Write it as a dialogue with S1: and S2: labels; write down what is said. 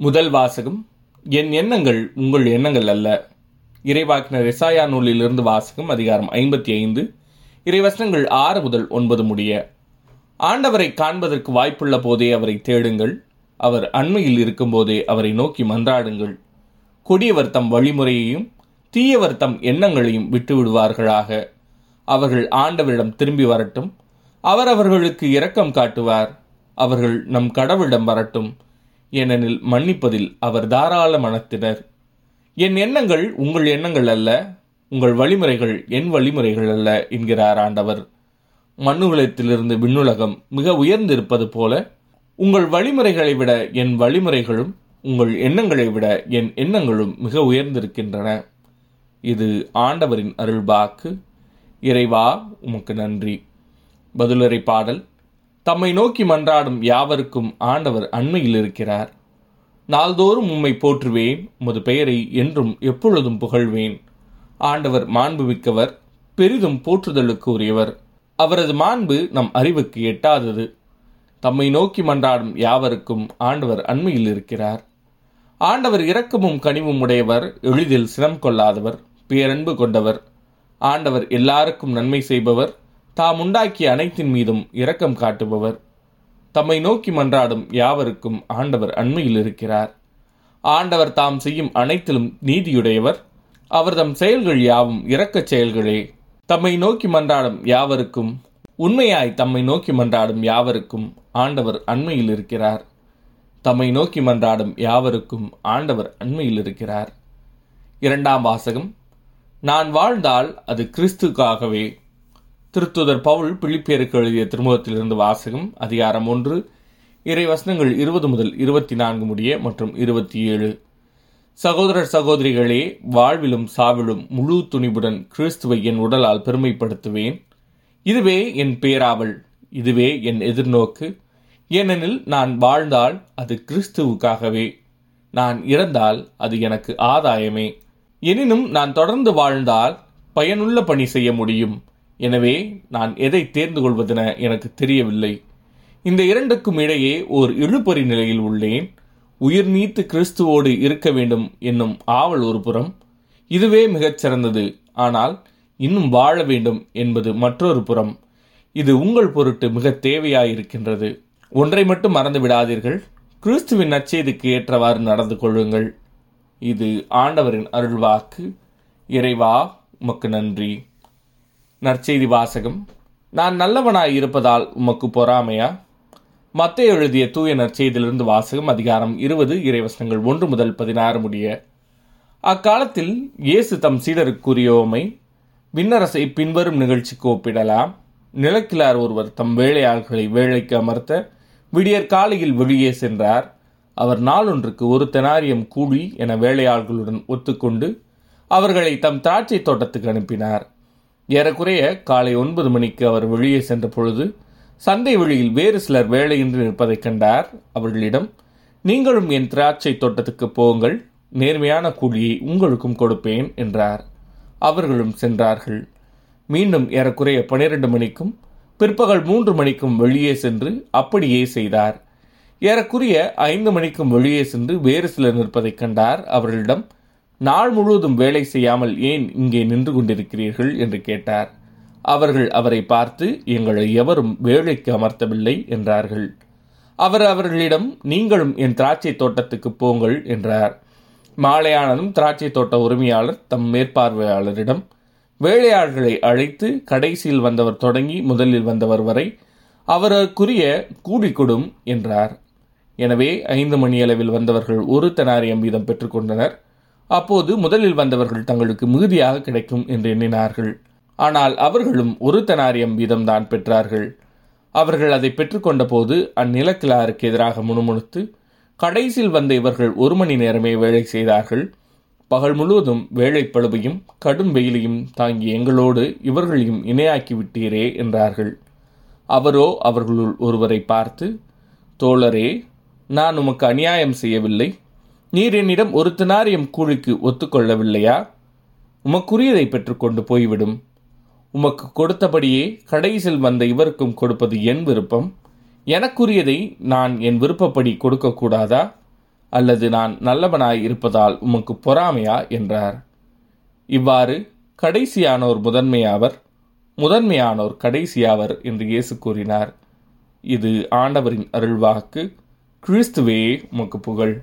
S1: முதல் வாசகம் என் எண்ணங்கள் உங்கள் எண்ணங்கள் அல்ல. இறைவாக்கினர் எசாயா நூலிலிருந்து வாசகம் அதிகாரம் ஐம்பத்தி ஐந்து இறைவசனங்கள் ஆறு முதல் ஒன்பது முடிய ஆண்டவரை காண்பதற்கு வாய்ப்புள்ள போதே அவரை தேடுங்கள். அவர் அண்மையில் இருக்கும்போதே அவரை நோக்கி மன்றாடுங்கள். கொடியவர் தம் வழிமுறையையும் தீயவர் தம் எண்ணங்களையும் விட்டுவிடுவார்களாக. அவர்கள் ஆண்டவரிடம் திரும்பி வரட்டும். அவர் அவர்களுக்கு இரக்கம் காட்டுவார். அவர்கள் நம் கடவுளிடம் வரட்டும். ஏனெனில் மன்னிப்பதில் அவர் தாராள மனத்தினர். என் எண்ணங்கள் உங்கள் எண்ணங்கள் அல்ல உங்கள் வழிமுறைகள் என் வழிமுறைகள் அல்ல என்கிறார் ஆண்டவர். மண்ணுலகத்திலிருந்து விண்ணுலகம் மிக உயர்ந்திருப்பது போல உங்கள் வழிமுறைகளை விட என் வழிமுறைகளும் உங்கள் எண்ணங்களை விட என் எண்ணங்களும் மிக உயர்ந்திருக்கின்றன. இது ஆண்டவரின் அருள்பாக்கு இறைவா உமக்கு நன்றி. பதிலுரை பாடல் தம்மை நோக்கி மன்றாடும் யாவருக்கும் ஆண்டவர் அண்மையில் இருக்கிறார். நாள்தோறும் உம்மை போற்றுவேன் உமது பெயரை என்றும் எப்பொழுதும் புகழ்வேன். ஆண்டவர் மாண்புமிக்கவர் பெரிதும் போற்றுதலுக்கு உரியவர். அவரது மாண்பு நம் அறிவுக்கு எட்டாதது. தம்மை நோக்கி மன்றாடும் யாவருக்கும் ஆண்டவர் அண்மையில் இருக்கிறார். ஆண்டவர் இரக்கமும் கனிவும் உடையவர் எளிதில் சினம் கொள்ளாதவர் பேரன்பு கொண்டவர். ஆண்டவர் எல்லாருக்கும் நன்மை செய்பவர் தாம் உண்டாக்கிய அனைத்தின் மீதும் இரக்கம் காட்டுபவர். தம்மை நோக்கி மன்றாடும் யாவருக்கும் ஆண்டவர் அண்மையில் இருக்கிறார். ஆண்டவர் தாம் செய்யும் அனைத்திலும் நீதியுடையவர். அவர் தம் செயல்கள் யாவும் இரக்கச் செயல்களே. தம்மை நோக்கி மன்றாடும் யாவருக்கும் உண்மையாய் தம்மை நோக்கி மன்றாடும் யாவருக்கும் ஆண்டவர் அண்மையில் இருக்கிறார். தம்மை நோக்கி மன்றாடும் யாவருக்கும் ஆண்டவர் அண்மையில் இருக்கிறார். இரண்டாம் வாசகம் நான் வாழ்ந்தால் அது கிறிஸ்துக்காகவே. திருத்துதர் பவுல் பிழிப்பேருக்கு எழுதிய திருமுகத்திலிருந்து வாசகம் அதிகாரம் ஒன்று இறை வசனங்கள் இருபது முதல் இருபத்தி நான்கு முடிய மற்றும் இருபத்தி ஏழு. சகோதரர் சகோதரிகளே வாழ்விலும் சாவிலும் முழு துணிவுடன் கிறிஸ்துவை என் உடலால் பெருமைப்படுத்துவேன். இதுவே என் பேராவல் இதுவே என் எதிர்நோக்கு. ஏனெனில் நான் வாழ்ந்தால் அது கிறிஸ்துவுக்காகவே. நான் இறந்தால் அது எனக்கு ஆதாயமே. எனினும் நான் தொடர்ந்து வாழ்ந்தால் பயனுள்ள பணி செய்ய முடியும். எனவே நான் எதை தேர்ந்து கொள்வதென எனக்கு தெரியவில்லை. இந்த இரண்டுக்கும் இடையே ஓர் இழுபறி நிலையில் உள்ளேன். உயிர் நீத்து கிறிஸ்துவோடு இருக்க வேண்டும் என்னும் ஆவல் ஒரு புறம். இதுவே மிகச்சிறந்தது ஆனால் இன்னும் வாழ வேண்டும் என்பது மற்றொரு புறம். இது உங்கள் பொருட்டு மிக தேவையாயிருக்கின்றது. ஒன்றை மட்டும் மறந்து விடாதீர்கள். கிறிஸ்துவின் நற்செய்திக்கு ஏற்றவாறு நடந்து கொள்ளுங்கள். இது ஆண்டவரின் அருள்வாக்கு. இறைவா உமக்கு நன்றி. நற்செய்தி வாசகம். நான் நல்லவனாய் இருப்பதால் உமக்கு பொறாமையா? மத்த எழுதிய தூய நற்செய்தியிலிருந்து வாசகம் அதிகாரம் இருபது இறைவசனங்கள் ஒன்று முதல் பதினாறு முடிய. அக்காலத்தில் இயேசு தம் சீடருக்கு கூறியோமை விண்ணரசை பின்வரும் நிகழ்ச்சிக்கு ஒப்பிடலாம். நிலக்கிலார் ஒருவர் தம் வேலையாள்களை வேலைக்கு அமர்த்த விடியற் காலையில் வெளியே சென்றார். அவர் நாளொன்றுக்கு ஒரு தெனாரியம் கூலி என வேலையாள்களுடன் ஒத்துக்கொண்டு அவர்களை தம் திராட்சை தோட்டத்துக்கு அனுப்பினார். ஏறக்குறைய காலை ஒன்பது மணிக்கு அவர் வெளியே சென்ற பொழுது சந்தை வெளியில் வேறு சிலர் வேலையின்றி நிற்பதைக் கண்டார். அவர்களிடம் நீங்களும் என் திராட்சை தோட்டத்துக்கு போங்கள் நேர்மையான கூலியை உங்களுக்கும் கொடுப்பேன் என்றார். அவர்களும் சென்றார்கள். மீண்டும் ஏறக்குறைய பனிரெண்டு மணிக்கும் பிற்பகல் மூன்று மணிக்கும் வெளியே சென்று அப்படியே செய்தார். ஏறக்குறைய ஐந்து மணிக்கும் வெளியே சென்று வேறு சிலர் நிற்பதைக் கண்டார். அவர்களிடம் நாள் முழுவதும் வேலை செய்யாமல் ஏன் இங்கே நின்று கொண்டிருக்கிறீர்கள்? என்று கேட்டார். அவர்கள் அவரை பார்த்து எங்களை எவரும் வேலைக்கு அமர்த்தவில்லை என்றார்கள். அவர் அவர்களிடம் நீங்களும் என் திராட்சை தோட்டத்துக்கு போங்கள் என்றார். மாலையானதும் திராட்சை தோட்ட உரிமையாளர் தம் மேற்பார்வையாளரிடம் வேலையாள்களை அழைத்து கடைசியில் வந்தவர் தொடங்கி முதலில் வந்தவர் வரை அவருக்குரிய கூலி கொடும் என்றார். எனவே ஐந்து மணியளவில் வந்தவர்கள் ஒரு தெனாரியம் வீதம் பெற்றுக்கொண்டனர் அப்போது முதலில் வந்தவர்கள் தங்களுக்கு மிகுதியாக கிடைக்கும் என்று எண்ணினார்கள். ஆனால் அவர்களும் ஒரு தனாரியம் வீதம்தான் பெற்றார்கள். அவர்கள் அதை பெற்றுக்கொண்ட போது அந்நிலக்கிழாருக்கு எதிராக முணுமுணுத்து கடைசியில் வந்த இவர்கள் ஒரு மணி நேரமே வேலை செய்தார்கள். பகல் முழுவதும் வேலைப்பழுவையும் கடும் வெயிலையும் தாங்கி எங்களோடு இவர்களையும் இணையாக்கி விட்டீரே என்றார்கள். அவரோ அவர்களுள் ஒருவரை பார்த்து தோழரே நான் உமக்கு அநியாயம் செய்யவில்லை. நீர் என்னிடம் ஒரு தினாரியம் கூலிக்கு ஒத்துக்கொள்ளவில்லையா? உமக்குரியதை பெற்றுக்கொண்டு போய்விடும். உமக்கு கொடுத்தபடியே கடைசியில் வந்த இவருக்கும் கொடுப்பது என் விருப்பம். எனக்குரியதை நான் என் விருப்பப்படி கொடுக்கக்கூடாதா? அல்லது நான் நல்லவனாய் இருப்பதால் உமக்கு பொறாமையா? என்றார். இவ்வாறு கடைசியானோர் முதன்மையாவர் முதன்மையானோர் கடைசியாவர் என்று இயேசு கூறினார். இது ஆண்டவரின் அருள்வாக்கு. கிறிஸ்துவே உமக்கு புகழ்.